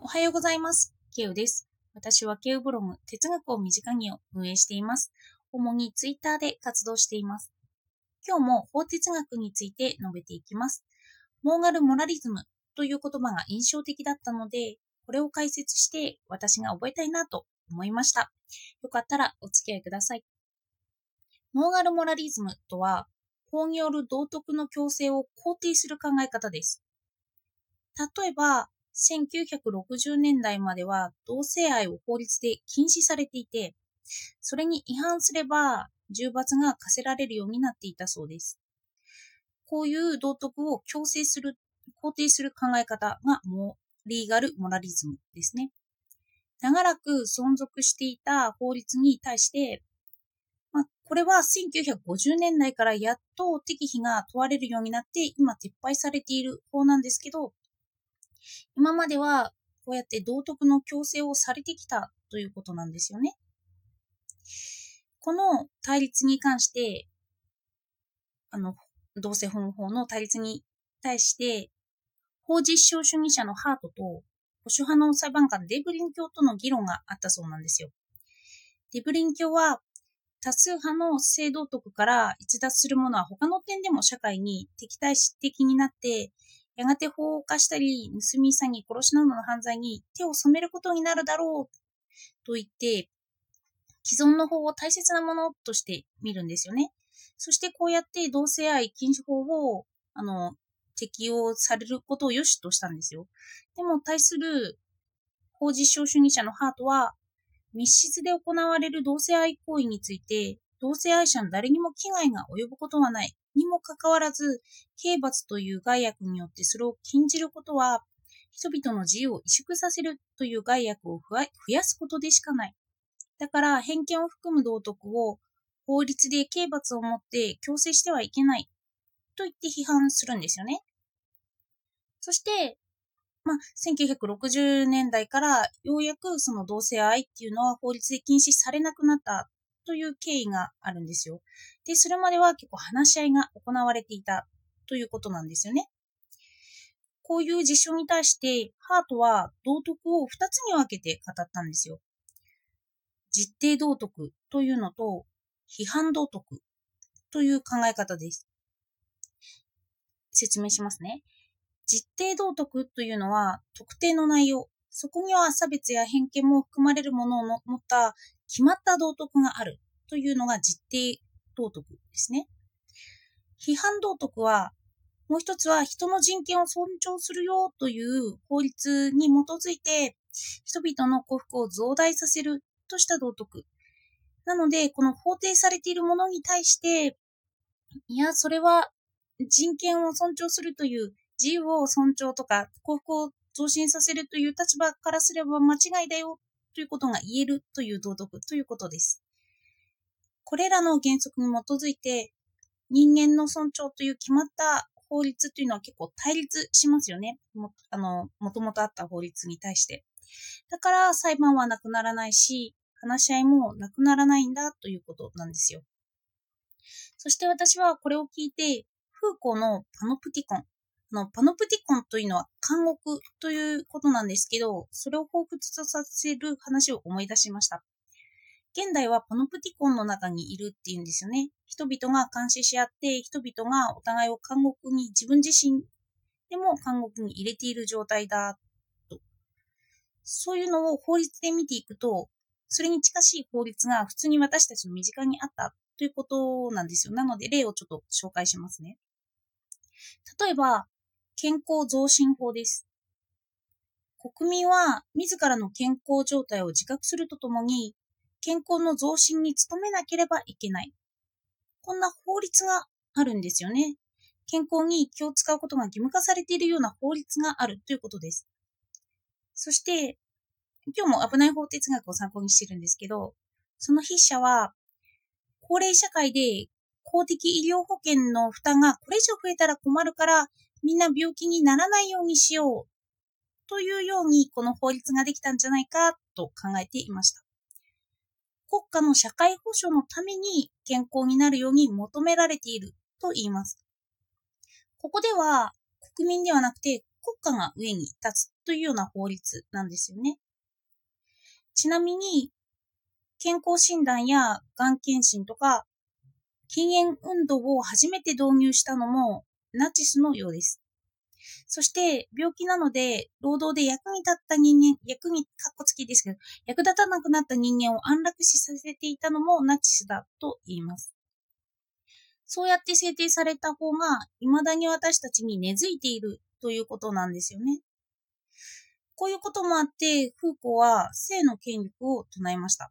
おはようございます。ケウです。私はケウブログ哲学を身近にを運営しています。主にツイッターで活動しています。今日も法哲学について述べていきます。モーガル・モラリズムという言葉が印象的だったので、これを解説して私が覚えたいなと思いました。よかったらお付き合いください。モーガル・モラリズムとは、法による道徳の強制を肯定する考え方です。例えば、1960年代までは同性愛を法律で禁止されていて、それに違反すれば重罰が課せられるようになっていたそうです。こういう道徳を強制する、肯定する考え方がモリーガル・モラリズムですね。長らく存続していた法律に対して、まあ、これは1950年代からやっと適否が問われるようになって今撤廃されている法なんですけど、今まではこうやって道徳の強制をされてきたということなんですよね。この対立に関して、あの、同性本法の対立に対して、法実証主義者のハートと保守派の裁判官デブリン教との議論があったそうなんですよ。デブリン教は多数派の性道徳から逸脱するものは他の点でも社会に敵対的になって、やがて法を犯したり、盗み、詐欺、殺しなどの犯罪に手を染めることになるだろうと言って、既存の法を大切なものとして見るんですよね。そしてこうやって同性愛禁止法を、あの、適用されることを良しとしたんですよ。でも対する法実証主義者のハートは、密室で行われる同性愛行為について、同性愛者の誰にも危害が及ぶことはない。にもかかわらず、刑罰という害悪によってそれを禁じることは、人々の自由を萎縮させるという害悪を増やすことでしかない。だから、偏見を含む道徳を法律で刑罰をもって強制してはいけない。と言って批判するんですよね。そして、まあ、1960年代からようやくその同性愛っていうのは法律で禁止されなくなったという経緯があるんですよ。で、それまでは結構話し合いが行われていたということなんですよね。こういう事象に対して、ハートは道徳を2つに分けて語ったんですよ。実定道徳というのと、批判道徳という考え方です。説明しますね。実定道徳というのは特定の内容、そこには差別や偏見も含まれるものを持った決まった道徳があるというのが実定道徳ですね。批判道徳は、もう一つは人の人権を尊重するよという法律に基づいて、人々の幸福を増大させるとした道徳。なので、この法定されているものに対して、いや、それは人権を尊重するという自由を尊重とか幸福を増進させるという立場からすれば間違いだよということが言えるという道徳ということです。これらの原則に基づいて人間の尊重という決まった法律というのは結構対立しますよね。もあの、もともとあった法律に対して。だから裁判はなくならないし、話し合いもなくならないんだということなんですよ。そして私はこれを聞いて、フーコーのパノプティコン。のパノプティコンというのは監獄ということなんですけど、それを彷彿とさせる話を思い出しました。現代はパノプティコンの中にいるっていうんですよね。人々が監視し合って、人々がお互いを監獄に、自分自身でも監獄に入れている状態だと。そういうのを法律で見ていくと、それに近しい法律が普通に私たちの身近にあったということなんですよ。なので例をちょっと紹介しますね。例えば、健康増進法です。国民は自らの健康状態を自覚するとともに、健康の増進に努めなければいけない。こんな法律があるんですよね。健康に気を使うことが義務化されているような法律があるということです。そして、今日も危ない法哲学を参考にしてるんですけど、その筆者は、高齢社会で公的医療保険の負担がこれ以上増えたら困るから、みんな病気にならないようにしよう。というように、この法律ができたんじゃないかと考えていました。国家の社会保障のために健康になるように求められていると言います。ここでは国民ではなくて国家が上に立つというような法律なんですよね。ちなみに、健康診断やがん検診とか、禁煙運動を初めて導入したのもナチスのようです。そして、病気なので、労働で役に立った人間、役に、かっこつきですけど、役立たなくなった人間を安楽死させていたのもナチスだと言います。そうやって制定された法が、未だに私たちに根付いているということなんですよね。こういうこともあって、フーコは性の権力を唱えました。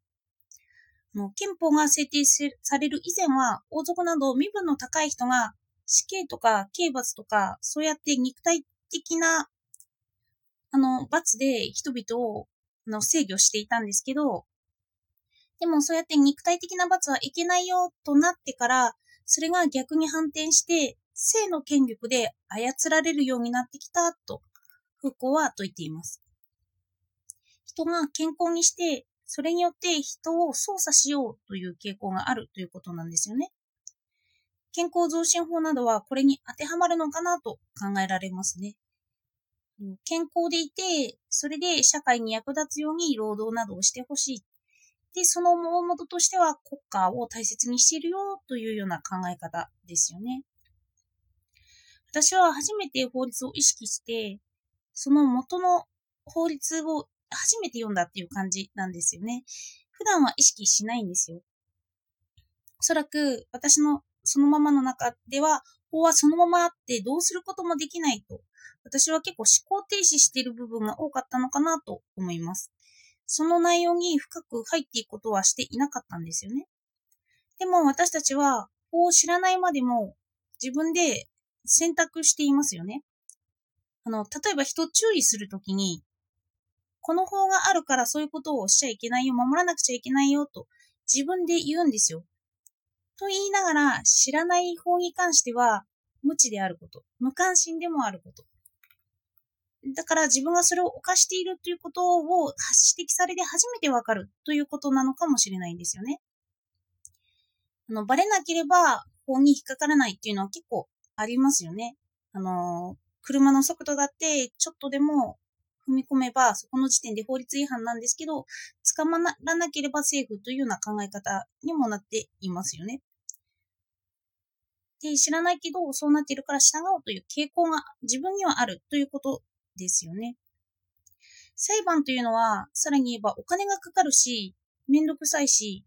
憲法が制定される以前は、王族など身分の高い人が死刑とか刑罰とか、そうやって肉体的な、あの、罰で人々をの制御していたんですけど、でもそうやって肉体的な罰はいけないよとなってから、それが逆に反転して、性の権力で操られるようになってきたと、フーコーは説いています。人が健康にして、それによって人を操作しようという傾向があるということなんですよね。健康増進法などはこれに当てはまるのかなと考えられますね。健康でいて、それで社会に役立つように労働などをしてほしい。で、その大元としては国家を大切にしているよというような考え方ですよね。私は初めて法律を意識して、その元の法律を初めて読んだっていう感じなんですよね。普段は意識しないんですよ。おそらく私のそのままの中では、法はそのままあってどうすることもできないと、私は結構思考停止している部分が多かったのかなと思います。その内容に深く入っていくことはしていなかったんですよね。でも私たちは法を知らないまでも自分で選択していますよね。あの、例えば人注意するときに、この法があるからそういうことをしちゃいけないよ、守らなくちゃいけないよと自分で言うんですよ。と言いながら、知らない法に関しては、無知であること、無関心でもあること。だから自分がそれを犯しているということを指摘されて初めてわかるということなのかもしれないんですよね。あの、バレなければ法に引っかからないっていうのは結構ありますよね。あの、車の速度だってちょっとでも踏み込めばそこの時点で法律違反なんですけど、捕まらなければセーフというような考え方にもなっていますよね。で、知らないけど、そうなっているから従おうという傾向が自分にはあるということですよね。裁判というのは、さらに言えばお金がかかるし、めんどくさいし、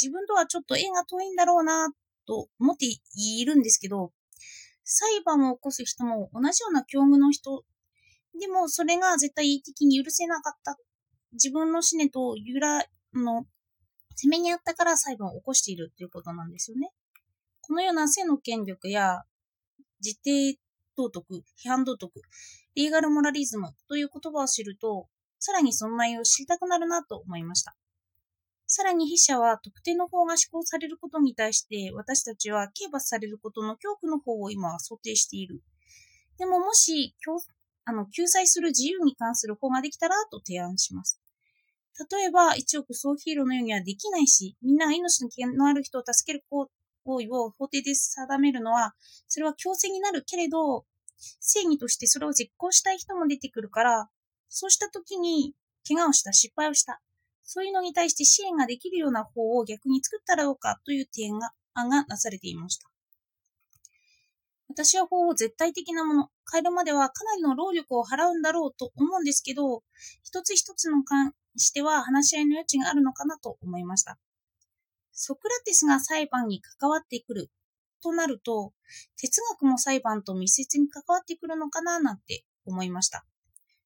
自分とはちょっと縁が遠いんだろうな、と思っているんですけど、裁判を起こす人も同じような境遇の人、でもそれが絶対的に許せなかった。自分の死ねとゆら、の、攻めにあったから裁判を起こしているということなんですよね。このような性の権力や自定道徳、批判道徳、リーガルモラリズムという言葉を知ると、さらにその内容を知りたくなるなと思いました。さらに筆者は特定の法が施行されることに対して私たちは刑罰されることの恐怖の方を今は想定している。でももしあの救済する自由に関する法ができたらと提案します。例えば、一億総ヒーローのようにはできないし、みんなが命の危険のある人を助ける行為を法廷で定めるのは、それは強制になるけれど、正義としてそれを実行したい人も出てくるから、そうした時に、怪我をした、失敗をした、そういうのに対して支援ができるような法を逆に作ったらどうかという提案がなされていました。私は法を絶対的なもの、変えるまではかなりの労力を払うんだろうと思うんですけど、一つ一つの関しては話し合いの余地があるのかなと思いました。ソクラテスが裁判に関わってくるとなると、哲学も裁判と密接に関わってくるのかななんて思いました。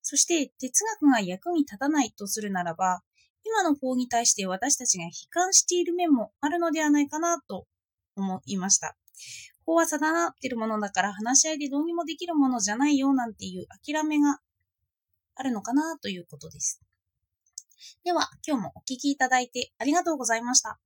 そして哲学が役に立たないとするならば、今の法に対して私たちが悲観している面もあるのではないかなと思いました。法は定まっているものだから話し合いでどうにもできるものじゃないよなんていう諦めがあるのかなということです。では、今日もお聴きいただいてありがとうございました。